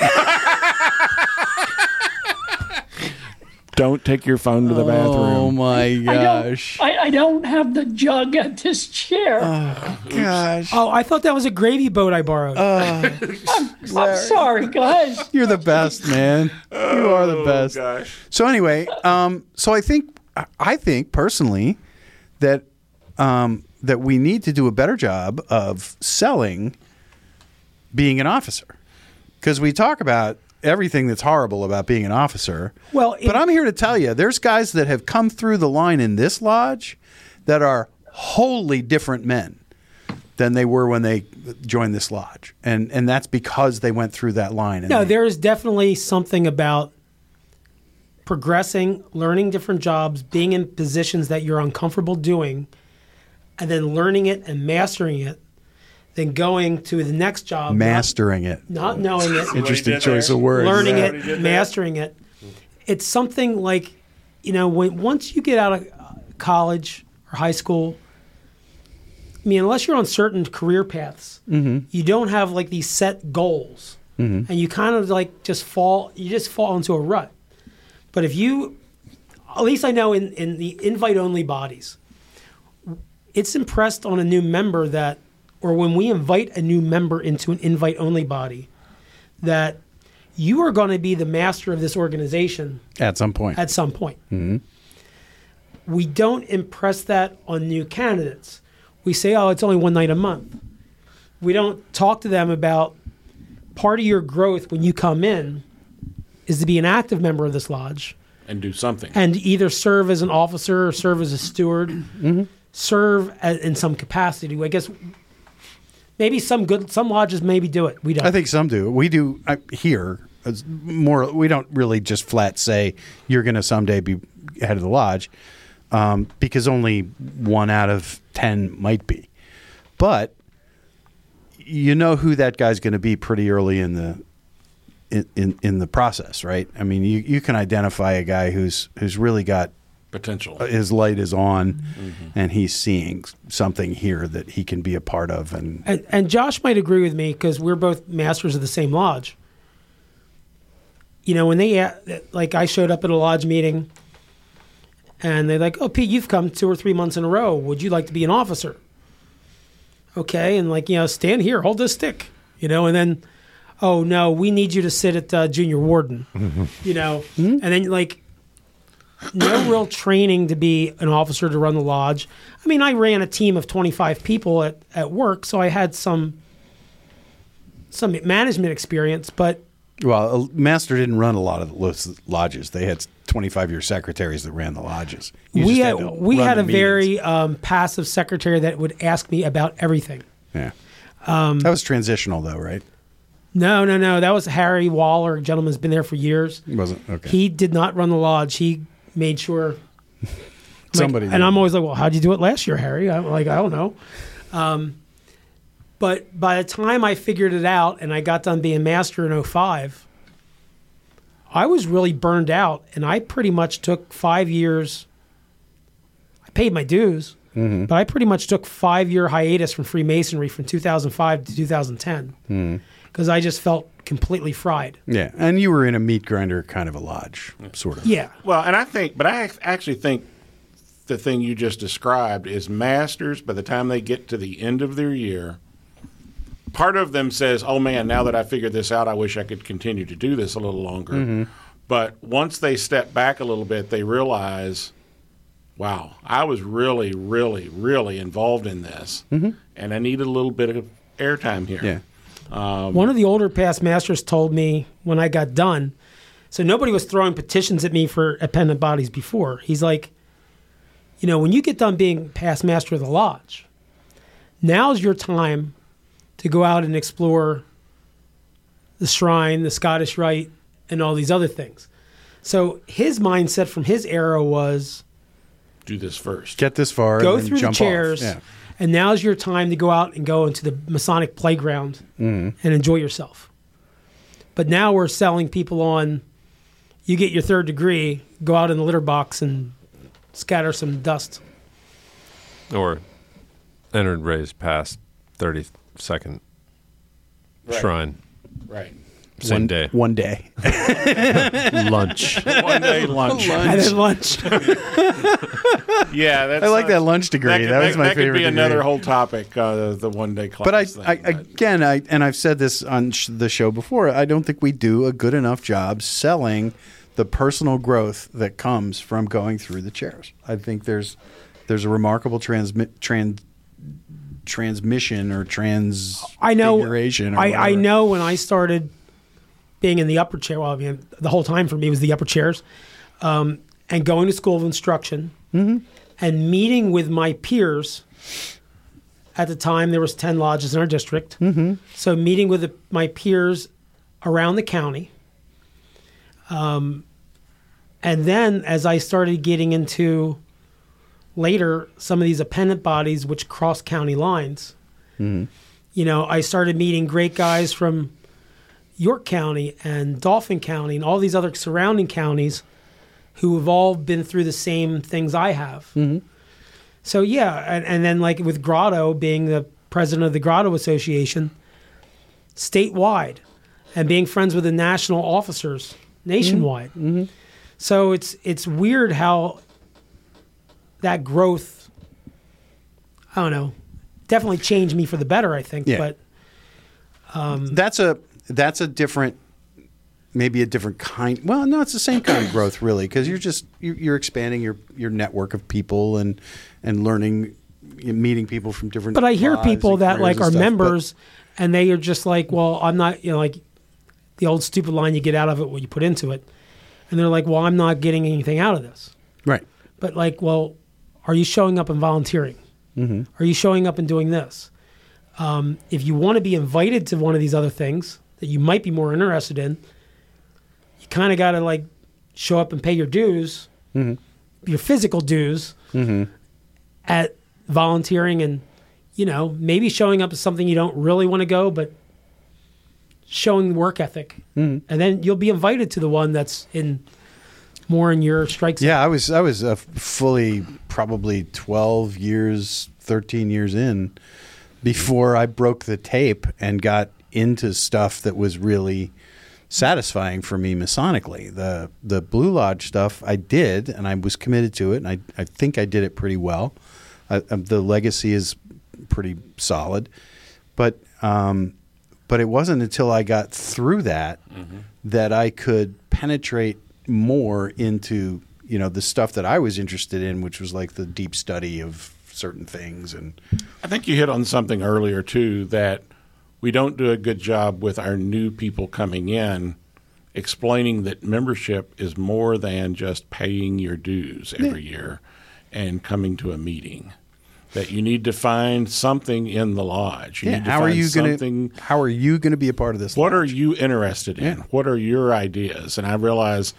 Don't take your phone to the bathroom. Oh my I don't, I, I don't have the jug at this chair. gosh. Oh, I thought that was a gravy boat I borrowed. I'm sorry, guys. You're the best, man. you are the best. gosh. So anyway, um, so I think I think personally that um, that we need to do a better job of selling being an officer because we talk about everything that's horrible about being an officer. Well, but I'm here to tell you, there's guys that have come through the line in this lodge that are wholly different men than they were when they joined this lodge, and and that's because they went through that line. No, they- there is definitely something about progressing, learning different jobs, being in positions that you're uncomfortable doing, and then learning it and mastering it, then going to the next job, not- mastering it. not, knowing it, Interesting choice there. of words. learning Yeah. It, did there. mastering it. It's something like, you know, when once you get out of uh, college or high school, I mean, unless you're on certain career paths, Mm-hmm. you don't have like these set goals, and you kind of like just fall. You just fall into a rut. But if you, at least I know in in the invite only bodies, it's impressed on a new member that, or when we invite a new member into an invite only body, that you are going to be the master of this organization At some point. at some point. Mm-hmm. We don't impress that on new candidates. We say, oh, it's only one night a month. We don't talk to them about part of your growth when you come in is to be an active member of this lodge And do something. and either serve as an officer or serve as a steward, mm-hmm. serve a in some capacity. I guess maybe some good some lodges maybe do it. We don't. I think some do. We do I, here. It's more. We don't really just flat say you're going to someday be head of the lodge, um, because only one out of ten might be. But you know who that guy's going to be pretty early in the in, in in the process, right? I mean, you you can identify a guy who's who's really got Potential. his light is on, Mm-hmm. and he's seeing something here that he can be a part of, and and, and Josh might agree with me because we're both masters of the same lodge. You know, when they uh, like, I showed up at a lodge meeting, and they're like, "Oh, Pete, you've come two or three months in a row. Would you like to be an officer?" Okay, and like you know, stand here, hold this stick, you know, and then, oh no, we need you to sit at uh, junior warden, you know, and then like no real training to be an officer to run the lodge. I mean, I ran a team of 25 people at, at work, so I had some some management experience, but well, a Master didn't run a lot of the lo- lodges. They had twenty five year secretaries that ran the lodges. You we just had, we had a meetings. very um, passive secretary that would ask me about everything. yeah. Um, that was transitional though, right? No, no, no. That was Harry Waller, a gentleman who's been there for years. It wasn't okay. He did not run the lodge. He made sure Somebody Like, and I'm always like, well, how'd you do it last year, Harry? I'm like, I don't know. Um, but by the time I figured it out and I got done being master in 05, I was really burned out. And I pretty much took five years. I paid my dues, Mm-hmm. but I pretty much took five year hiatus from Freemasonry from 2005 to 2010 because I just felt completely fried. Yeah, and you were in a meat grinder kind of a lodge, sort of. Yeah. Well, and I think, but I actually think the thing you just described is masters. By the time they get to the end of their year, part of them says, "Oh man, now that I figured this out, I wish I could continue to do this a little longer." Mm-hmm. But once they step back a little bit, they realize, "Wow, I was really, really, really involved in this, mm-hmm. and I needed a little bit of airtime here." Yeah. Um, One of the older past masters told me when I got done, so nobody was throwing petitions at me for appendant bodies before. He's like, you know, when you get done being past master of the lodge, now's your time to go out and explore the shrine, the Scottish Rite, and all these other things. So his mindset from his era was Do this first. Get this far, go and then through the jump off. chairs, Yeah. and now's your time to go out and go into the Masonic playground Mm-hmm. and enjoy yourself. But now we're selling people on you get your third degree, go out in the litter box and scatter some dust. Or entered raise past 30 second Right. shrine. Right. Same one day. One day. Lunch. One day lunch. And then lunch. Yeah, that's I like that lunch degree. could- That was my favorite. that favorite Could be another degree. whole topic, uh, the one day class. But I, thing, I but- again, I and I've said this on sh- the show before. I don't think we do a good enough job selling the personal growth that comes from going through the chairs. I think there's there's a remarkable transmit trans transmission or trans I know. or I, I know when I started being in the upper chair. Well, I mean, the whole time for me was the upper chairs, um, and going to school of instruction, Mm-hmm. and meeting with my peers. At the time, there was ten lodges in our district, mm-hmm. so meeting with the, my peers around the county. Um, and then as I started getting into later some of these appendant bodies which cross county lines you know, I started meeting great guys from York County and Dauphin County and all these other surrounding counties who have all been through the same things I have. Mm-hmm. So, yeah. And, and then, like with Grotto being the president of the Grotto Association statewide and being friends with the national officers nationwide. Mm-hmm. Mm-hmm. So, it's, it's weird how that growth, I don't know, definitely changed me for the better, I think. Yeah. But um, that's a that's a different maybe a different kind well no it's the same kind of growth really because you're just you're, expanding your your network of people and and learning meeting people from different But I hear people that like are stuff, but- members, and they are just like, "Well, I'm not," you know, like the old stupid line, "You get out of it what you put into it," and they're like, "Well, I'm not getting anything out of this." right But like, well, are you showing up and volunteering? Mm-hmm. Are you showing up and doing this? Um, if you want to be invited to one of these other things that you might be more interested in, you kind of got to like show up and pay your dues, Mm-hmm. your physical dues, at volunteering and you know maybe showing up is something you don't really want to go, but showing work ethic, and then you'll be invited to the one that's in more in your strike zone. Yeah, I was I was uh, fully probably twelve years, thirteen years in before I broke the tape and got into stuff that was really satisfying for me masonically. The the Blue Lodge stuff I did, and I was committed to it, and I I think I did it pretty well. I, um, the legacy is pretty solid, but um, but it wasn't until I got through that that I could penetrate more into you know the stuff that I was interested in, which was like the deep study of certain things and I think you hit on something earlier too that we don't do a good job with our new people coming in explaining that membership is more than just paying your dues every year and coming to a meeting. That you need to find something in the lodge. You yeah, need to how are find you gonna, how are you going to be a part of this? what are you interested in? Yeah. What are your ideas? And I realize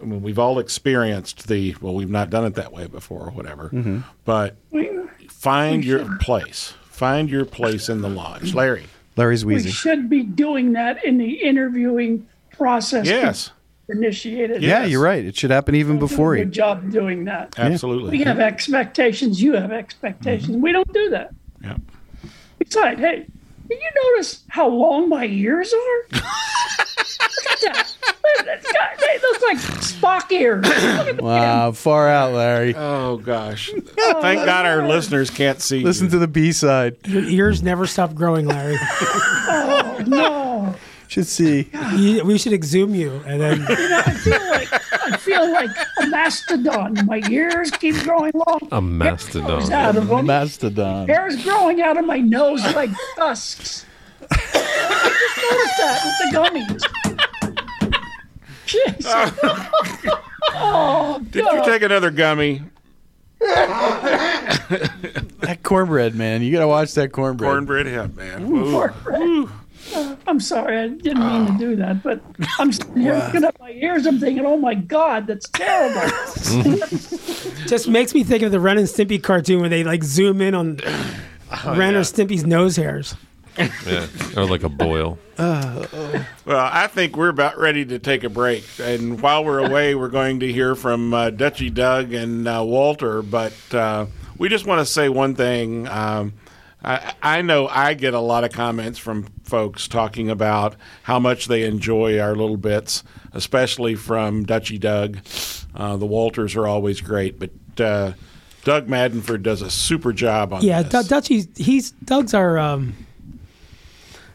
I mean, we've all experienced the well, we've not done it that way before or whatever. Mm-hmm. But find your place. Find your place in the lodge, Larry. Larry's we should be doing that in the interviewing process. Yes, Initiated. Yeah, Yes. you're right. It should happen even Do a before Good you. job doing that. absolutely. We have expectations. You have expectations. Mm-hmm. We don't do that. Yeah. Besides, hey, did you notice how long my ears are? Look at that. It's got- They look like Spock ears. Look at the Wow, far out, Larry. Oh gosh! Oh, Thank God our listeners can't see. Listen you. to the B side. Your ears never stop growing, Larry. Oh, no. Should see. You- we should exhume you, and then I feel like I feel like a mastodon. My ears keep growing long. A Grows mastodon. out of them. Mastodon. Hair's growing out of my nose like tusks. I just noticed that with the gummies. Jeez. Oh, Did you oh, take another gummy? That cornbread, man. You got to watch that cornbread. Cornbread hemp, man. Ooh. I'm sorry, I didn't mean to do that, but I'm sitting here looking at my ears. I'm thinking, oh my God, that's terrible. just makes me think of the Ren and Stimpy cartoon where they like zoom in on oh, Ren or Stimpy's nose hairs. Yeah. Or like a boil. Well, I think we're about ready to take a break, and while we're away, we're going to hear from uh, Dutchy Doug and uh, Walter. But uh, we just want to say one thing. Um, I, I know I get a lot of comments from folks talking about how much they enjoy our little bits, especially from Dutchy Doug. Uh, the Walters are always great, but uh, Doug Madenford does a super job on Yeah, this. D- Dutchy, he's Doug's our. Um,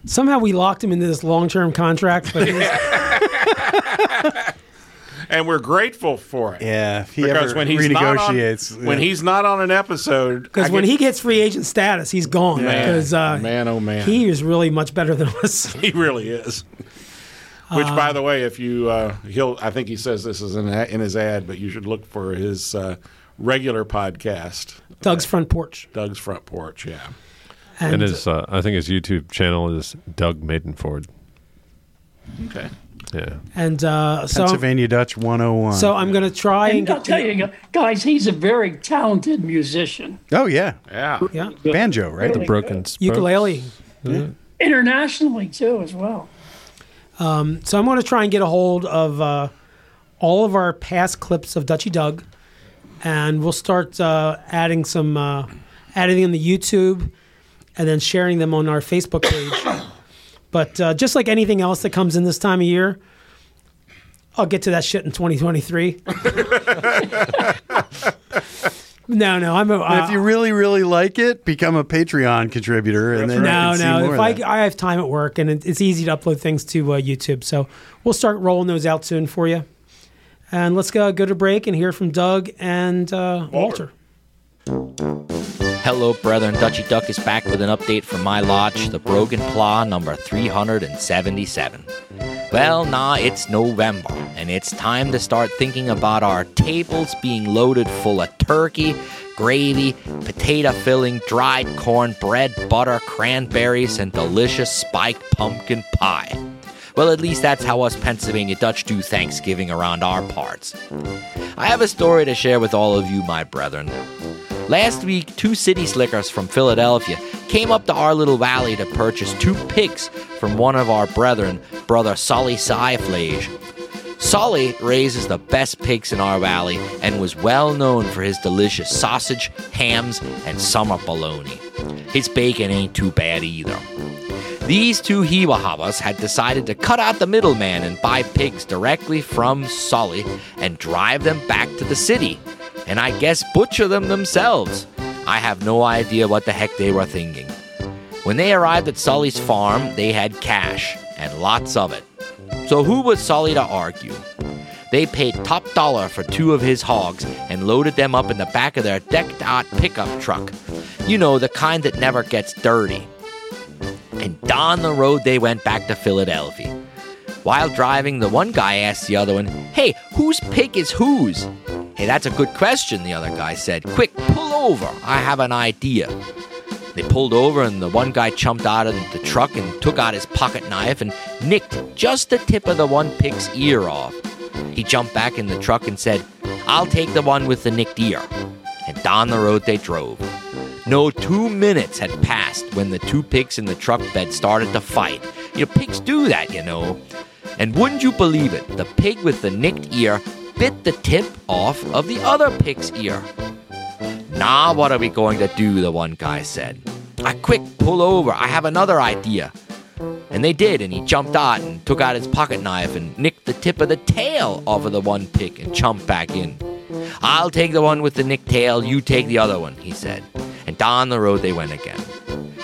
somehow we locked him into this long-term contract, but he's, and we're grateful for it. Yeah, if he because ever when he's not on, renegotiates, when he's not on an episode, because when get- he gets free agent status, he's gone. Man, Because uh, man, oh man, he is really much better than us. he really is. Which, by the way, if you uh, he'll, I think he says this is in, in his ad, but you should look for his uh, regular podcast, Doug's front porch, Doug's Front Porch. Yeah, and, And his, uh, I think his YouTube channel is Doug Madenford. okay. Yeah. and uh, so Pennsylvania Dutch 101. so I'm going to try and And I'll tell you, guys, he's a very talented musician. oh yeah, Yeah, yeah banjo, right? Really Broken spokes. ukulele. Internationally, too, as well. So I'm going to try and get a hold of uh, all of our past clips of Dutchy Doug, and we'll start uh, adding some, uh, adding them to YouTube, and then sharing them on our Facebook page. but uh, just like anything else that comes in this time of year, I'll get to that shit in 2023. no, no, I'm a. Uh, if you really, really like it, become a Patreon contributor, and then you no, see no. more If of I, that. I have time at work, and it, it's easy to upload things to uh, YouTube, so we'll start rolling those out soon for you. And let's go go to break and hear from Doug and uh, Walter. Hello, brethren. Dutchy Doug is back with an update from my lodge, the Brogan Pla number 377. Well, nah, it's November, and it's time to start thinking about our tables being loaded full of turkey, gravy, potato filling, dried corn, bread, butter, cranberries, and delicious spiked pumpkin pie. Well, at least that's how us Pennsylvania Dutch do Thanksgiving around our parts. I have a story to share with all of you, my brethren. Last week, two city slickers from Philadelphia came up to our little valley to purchase two pigs from one of our brethren, brother Solly Syflage. Solly raises the best pigs in our valley and was well known for his delicious sausage, hams, and summer bologna. His bacon ain't too bad either. These two Hiwahabas had decided to cut out the middleman and buy pigs directly from Solly and drive them back to the city, and I guess butcher them themselves. I have no idea what the heck they were thinking. When they arrived at Solly's farm, they had cash, and lots of it. So who was Solly to argue? They paid top dollar for two of his hogs and loaded them up in the back of their decked out pickup truck. You know, the kind that never gets dirty. And down the road they went back to Philadelphia. While driving, the one guy asked the other one, Hey, whose pig is whose? Hey, that's a good question, the other guy said. Quick, pull over. I have an idea. They pulled over, and the one guy jumped out of the truck and took out his pocket knife and nicked just the tip of the one pig's ear off. He jumped back in the truck and said, I'll take the one with the nicked ear. And down the road they drove. No two minutes had passed when the two pigs in the truck bed started to fight. You know, pigs do that, you know. And wouldn't you believe it, the pig with the nicked ear bit the tip off of the other pig's ear. Now, what are we going to do? The one guy said. I quick, pull over. I have another idea. And they did, and he jumped out and took out his pocket knife and nicked the tip of the tail off of the one pig and jumped back in. I'll take the one with the nicked tail, you take the other one, he said. And down the road they went again.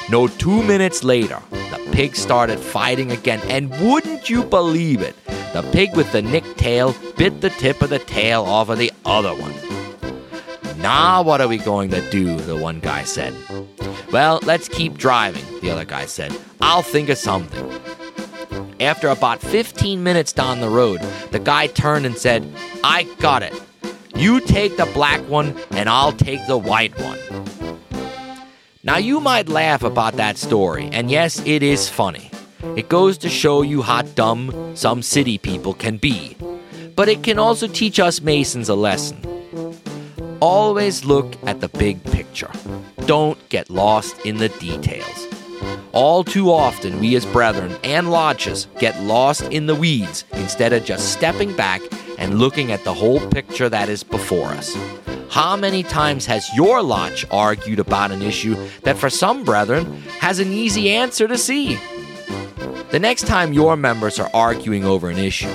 No two minutes later, the pig started fighting again, and wouldn't you believe it? The pig with the nicked tail bit the tip of the tail off of the other one. Now, what are we going to do? The one guy said. Well, let's keep driving, the other guy said. I'll think of something. After about 15 minutes down the road, the guy turned and said, I got it. You take the black one, and I'll take the white one. Now, you might laugh about that story, and yes, it is funny. It goes to show you how dumb some city people can be. But it can also teach us Masons a lesson. Always look at the big picture. Don't get lost in the details. All too often, we as brethren and lodges get lost in the weeds instead of just stepping back and looking at the whole picture that is before us. How many times has your lodge argued about an issue that for some brethren has an easy answer to see? The next time your members are arguing over an issue,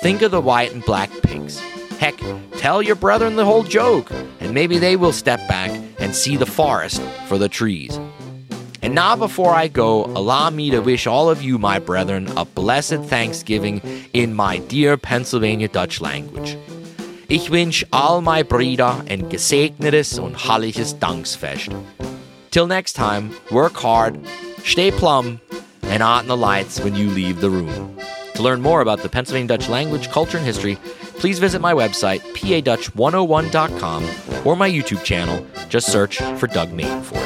think of the white and black pigs. Heck, tell your brethren the whole joke, and maybe they will step back and see the forest for the trees. Now, before I go, allow me to wish all of you, my brethren, a blessed Thanksgiving in my dear Pennsylvania Dutch language. Ich wünsch all my Brüder ein gesegnetes und herrliches Danksfest. Till next time, work hard, stay plumb, and out in the lights when you leave the room. To learn more about the Pennsylvania Dutch language, culture, and history, please visit my website, padutch101.com, or my YouTube channel. Just search for Doug Madenford.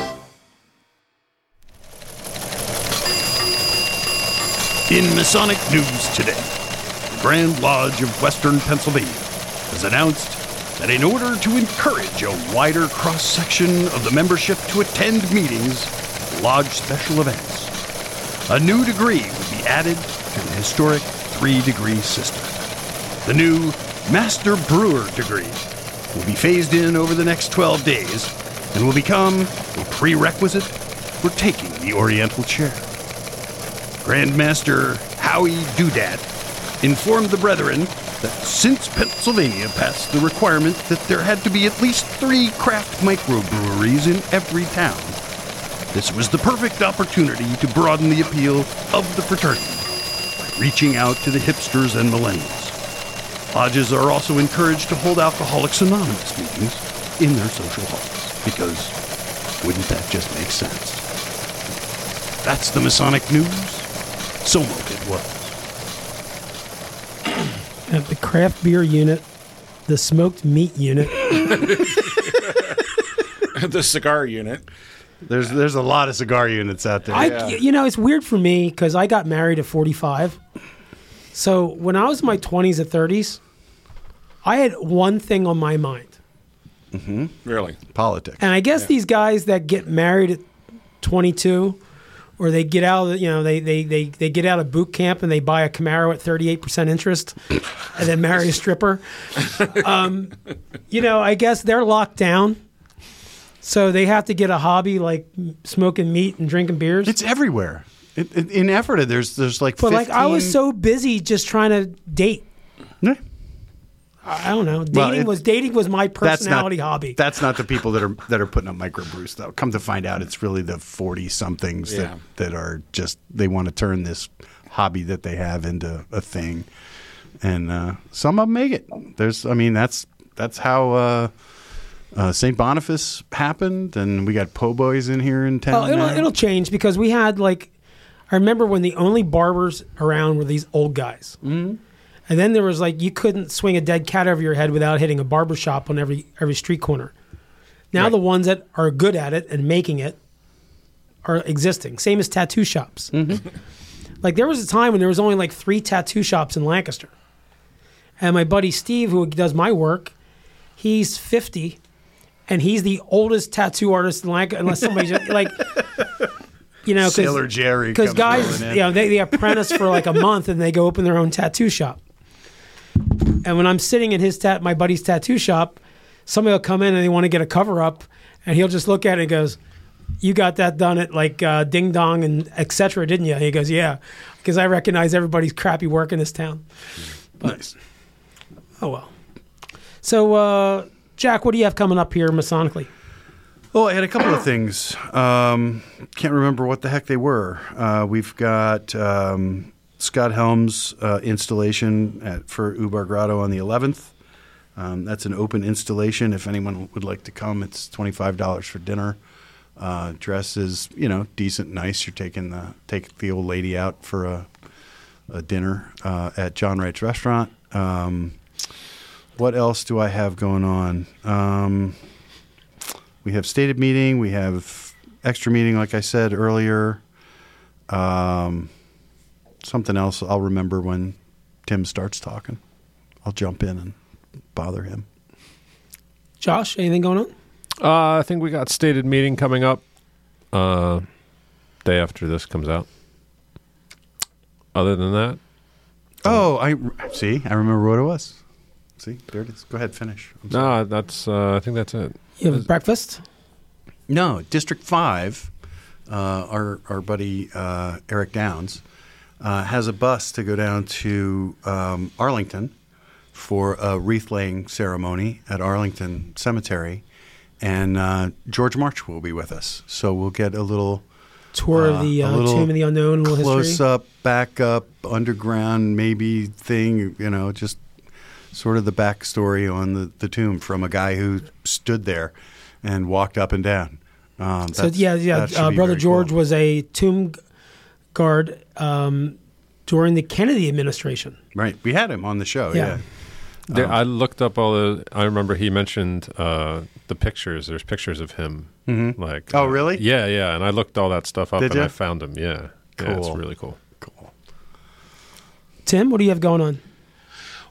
In Masonic news today, the Grand Lodge of Western Pennsylvania has announced that in order to encourage a wider cross section of the membership to attend meetings, lodge special events, a new degree will be added to the historic three degree system. The new Master Brewer degree will be phased in over the next 12 days and will become a prerequisite for taking the Oriental chair. Grandmaster Howie Dudat informed the brethren that since Pennsylvania passed the requirement that there had to be at least three craft microbreweries in every town, this was the perfect opportunity to broaden the appeal of the fraternity by reaching out to the hipsters and millennials. Lodges are also encouraged to hold Alcoholics Anonymous meetings in their social halls, because wouldn't that just make sense? That's the Masonic news. So it was. At the craft beer unit, the smoked meat unit. the cigar unit. There's there's a lot of cigar units out there. I, you know, it's weird for me because I got married at 45. So when I was in my 20s and 30s, I had one thing on my mind. mm-hmm. Really? Politics. And I guess these guys that get married at 22, or they get out of the, you know they, they they they get out of boot camp and they buy a Camaro at 38 percent interest, and then marry a stripper. Um, you know, I guess they're locked down. So they have to get a hobby like smoking meat and drinking beers. It's everywhere. It, it, in Ephrata, there's there's like. But like I was so busy just trying to date. Yeah. I I don't know. Dating Well, it- was dating was my That's not personality hobby. That's not the people that are that are putting up microbrews though. Come to find out, it's really the forty somethings Yeah. that that are just they want to turn this hobby that they have into a thing, and uh, some of them make it. There's, I mean, that's that's how. Uh, uh, St. Boniface happened, and we got po' boys in here in town. Well, it'll, now. it'll change because we had like, I remember when the only barbers around were these old guys. Mm-hmm. And then there was like, you couldn't swing a dead cat over your head without hitting a barber shop on every, every street corner. Now the ones that are good at it and making it are existing. Same as tattoo shops. Mm-hmm. like there was a time when there was only like three tattoo shops in Lancaster. And my buddy Steve, who does my work, he's 50 and he's the oldest tattoo artist in Lancaster, unless somebody just, like, you know, Sailor Jerry because guys, rolling you know, they, they apprentice for like a month and they go open their own tattoo shop. And when I'm sitting in his tat, my buddy's tattoo shop, somebody will come in and they want to get a cover up, and he'll just look at it and goes, "You got that done at like uh, Ding Dong and etc. Didn't you?" And he goes, "Yeah," because I recognize everybody's crappy work in this town. nice. Oh well. So, uh, Jack, what do you have coming up here masonically? Well, I had a couple of things. Um, can't remember what the heck they were. Uh, we've got um, Scott Helms' uh, installation at, for Ubar Grotto on the 11th. Um, that's an open installation. If anyone would like to come, it's $25 for dinner. Uh, dress is, you know, decent, nice. You're taking the take the old lady out for a, a dinner uh, at John Wright's restaurant. Um, what else do I have going on? Um, we have stated meeting. We have extra meeting, like I said earlier. Um, something else I'll remember when Tim starts talking. I'll jump in and bother him. Josh, anything going on? Uh, I think we got stated meeting coming up. Uh, day after this comes out. Other than that, Oh, I see. I remember what it was. See, there it is. Go ahead, finish. No, that's. Uh, I think that's it. You have breakfast? No, District Five, uh, our our buddy uh, Eric Downs uh, has a bus to go down to um, Arlington for a wreath laying ceremony at Arlington Cemetery, and uh, George March will be with us. So we'll get a little Tour of the uh, Tomb of the Unknown, a little close history. up, back up, underground maybe thing. You know, just sort of the backstory on the, the tomb from a guy who stood there and walked up and down. Um, So yeah, yeah. Uh, Brother George cool. was a tomb guard um, during the Kennedy administration. right. We had him on the show. Yeah. Yeah. There, Um, I looked up all the. I remember he mentioned uh, the pictures. There's pictures of him. Like, Oh, uh, really? Yeah, yeah. And I looked all that stuff up, Did and ya? I found him. Yeah, yeah. It's really cool. Cool. Tim, what do you have going on?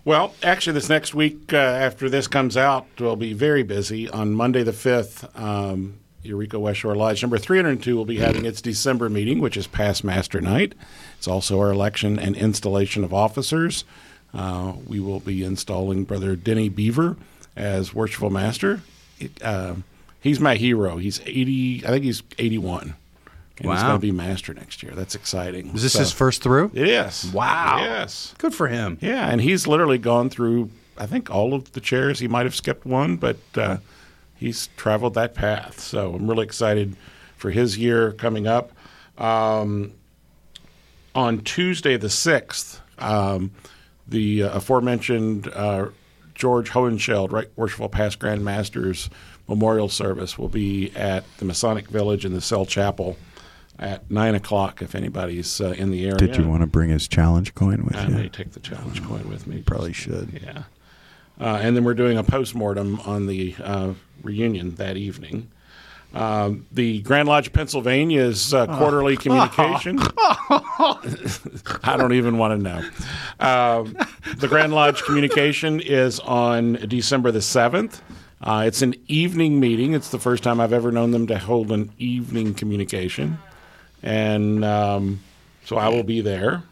Well, actually, this next week uh, after this comes out, we'll be very busy. On Monday the 5th, um, Eureka West Shore Lodge number 302 will be having its December meeting, which is past Master Night. It's also our election and installation of officers. Uh, we will be installing Brother Denny Beaver as Worshipful Master. It, uh, he's my hero. He's 80, I think he's 81. And he's Wow. going to be Master next year. That's exciting. Is this So- his first through? It is. Wow. Yes. Good for him. Yeah, and he's literally gone through, I think, all of the chairs. He might have skipped one, but uh, he's traveled that path. So I'm really excited for his year coming up. Um, on Tuesday, the 6th, um, the uh, aforementioned uh, George Hohenshildt, right, Worshipful Past Grand Masters Memorial Service will be at the Masonic Village in the Cell Chapel at 9 o'clock if anybody's uh, in the area. Did you want to bring his challenge coin with I you? I may take the challenge coin with me. Probably should. Yeah. Uh, and then we're doing a postmortem on the uh, reunion that evening. Um, the Grand Lodge of Pennsylvania's uh, quarterly communication. I don't even want to know. Um, the Grand Lodge communication is on December the 7th. Uh, it's an evening meeting. It's the first time I've ever known them to hold an evening communication. And um, so I will be there.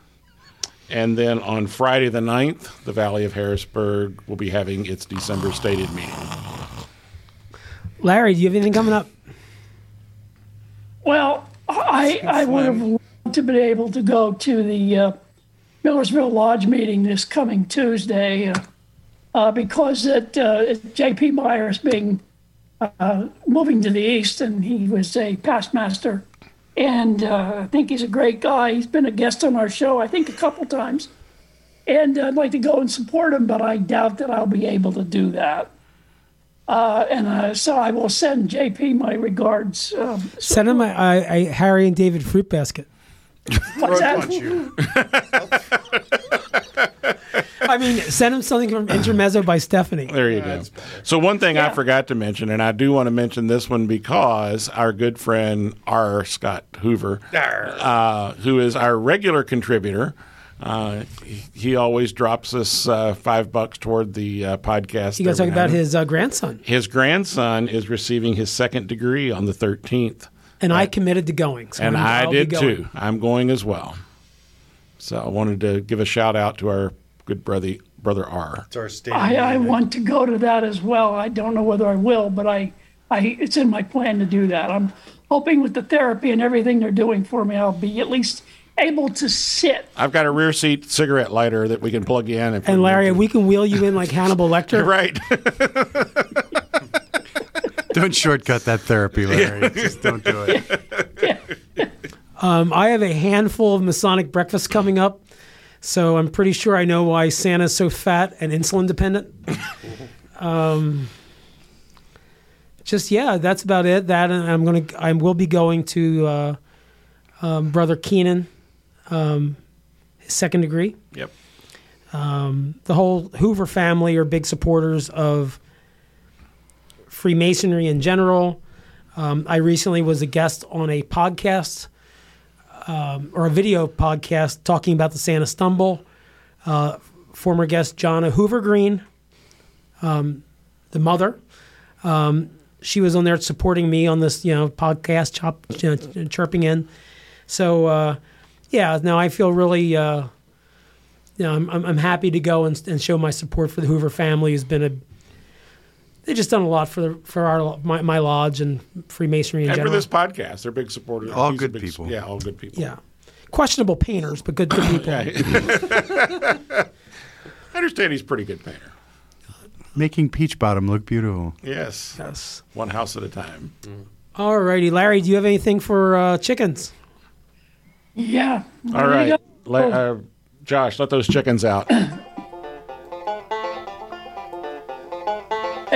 And then on Friday the 9th, the Valley of Harrisburg will be having its December stated meeting. Larry, do you have anything coming up? Well, I, I would have loved to be able to go to the uh, Millersville Lodge meeting this coming Tuesday uh, uh, because it, uh, J.P. Myers being uh, moving to the east, and he was a past master. And uh, I think he's a great guy. He's been a guest on our show, I think, a couple times. And I'd like to go and support him, but I doubt that I'll be able to do that. Uh, and uh, so I will send JP my regards. Um, Send him a, a, a Harry and David fruit basket. what's that? I mean, send him something from Intermezzo by Stephanie. There you go. So one thing I forgot to mention, and I do want to mention this one because our good friend R. Scott Hoover, uh, who is our regular contributor, uh, he, he always drops us uh, five bucks toward the uh, podcast. You guys every talk about his uh, grandson, His grandson is receiving his second degree on the 13th, and I committed to going. So and I'm- I I'll be did going. too. I'm going as well. So I wanted to give a shout out to our good brother, brother R. It's our state. I, I want to go to that as well. I don't know whether I will, but I, I, it's in my plan to do that. I'm hoping with the therapy and everything they're doing for me, I'll be at least able to sit. I've got a rear seat cigarette lighter that we can plug in. If And Larry, we can wheel you in like Hannibal Lecter. right. Don't shortcut that therapy, Larry. Just don't do it. Um, I have a handful of Masonic breakfast coming up, so I'm pretty sure I know why Santa's so fat and insulin dependent. um, just yeah, that's about it. That and I'm gonna, I will be going to uh, um, Brother Keenan, um, his second degree. Yep. Um, the whole Hoover family are big supporters of Freemasonry in general. Um, I recently was a guest on a podcast um, or a video podcast talking about the Santa Stumble. Uh, former guest Jonna Hoover Green, um, the mother, um, she was on there supporting me on this, you know, podcast, chop, you know, chirping in. So, uh, yeah, now I feel really, uh, you know, I'm, I'm, happy to go and, and show my support for the Hoover family. Who's been a, they just done a lot for the, for our my, my lodge and Freemasonry in And for this podcast, they're big supporters. All He's good big- people. Yeah, all good people. yeah, questionable painters, but good, good people. I understand he's a pretty good painter. Making Peach Bottom look beautiful. Yes. Yes. One house at a time. All righty, Larry, do you have anything for uh, chickens? Yeah. All right. There you right. go. Le- uh, Josh, let those chickens out.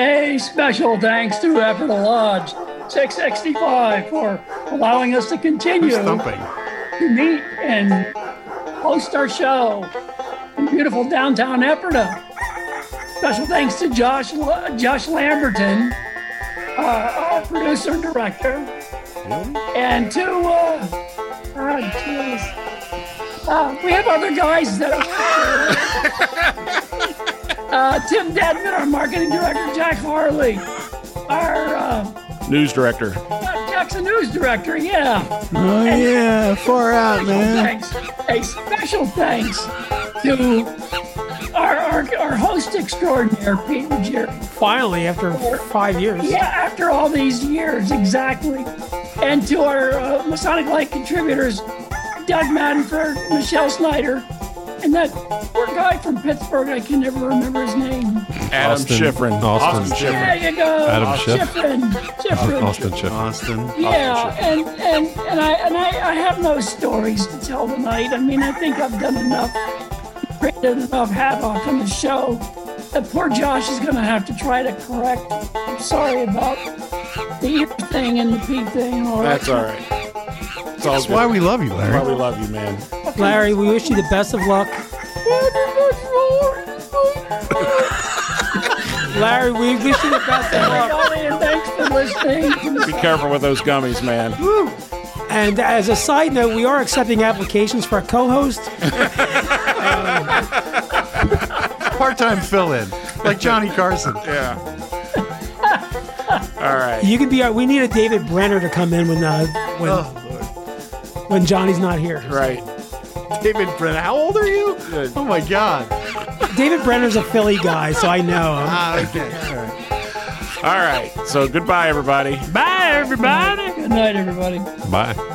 A special thanks to Ephrata Lodge 665 for allowing us to continue to meet and host our show in beautiful downtown Ephrata. Special thanks to Josh Josh Lamberton, uh, our producer and director, and to uh, jeez. Uh, we have other guys that are uh, Tim Dedman, our marketing director, Jack Harley, our uh, News director. Jackson News director, yeah. Oh yeah, far out, man. Thanks. A special thanks to our, our, our host extraordinaire, Pete Ruggieri. Finally, after five years. Yeah, after all these years, exactly. And to our uh, Masonic Light contributors, Doug Madenford, Michelle Snyder, and that poor guy from Pittsburgh, I can never remember his name. Adam Austin- Schifrin. Austin Schifrin. There you go. Adam Schiff? Schifrin. Schifrin. Austin Chip. Austin. Yeah, and and and I and I, I have no stories to tell tonight. I mean, I think I've done enough, created enough havoc on the show. That poor Josh is going to have to try to correct. I'm sorry about the ear thing and the pee thing and all That's that. all right. It's all That's good. why we love you, Larry. Why we love you, man. Larry, we wish you the best of luck. Larry, we wish you the best of luck. And thanks for listening. Be careful with those gummies, man. And as a side note, we are accepting applications for a co-host. Part-time fill-in, like Johnny Carson. Yeah. All right. You can be our. We need a David Brenner to come in when uh, when when Johnny's not here. Right. David Brenner. how old are you? Oh my God. David Brenner's a Philly guy, so I know him. Ah, okay. All right. All right. So goodbye, everybody. Bye, everybody. Good night, everybody. Bye.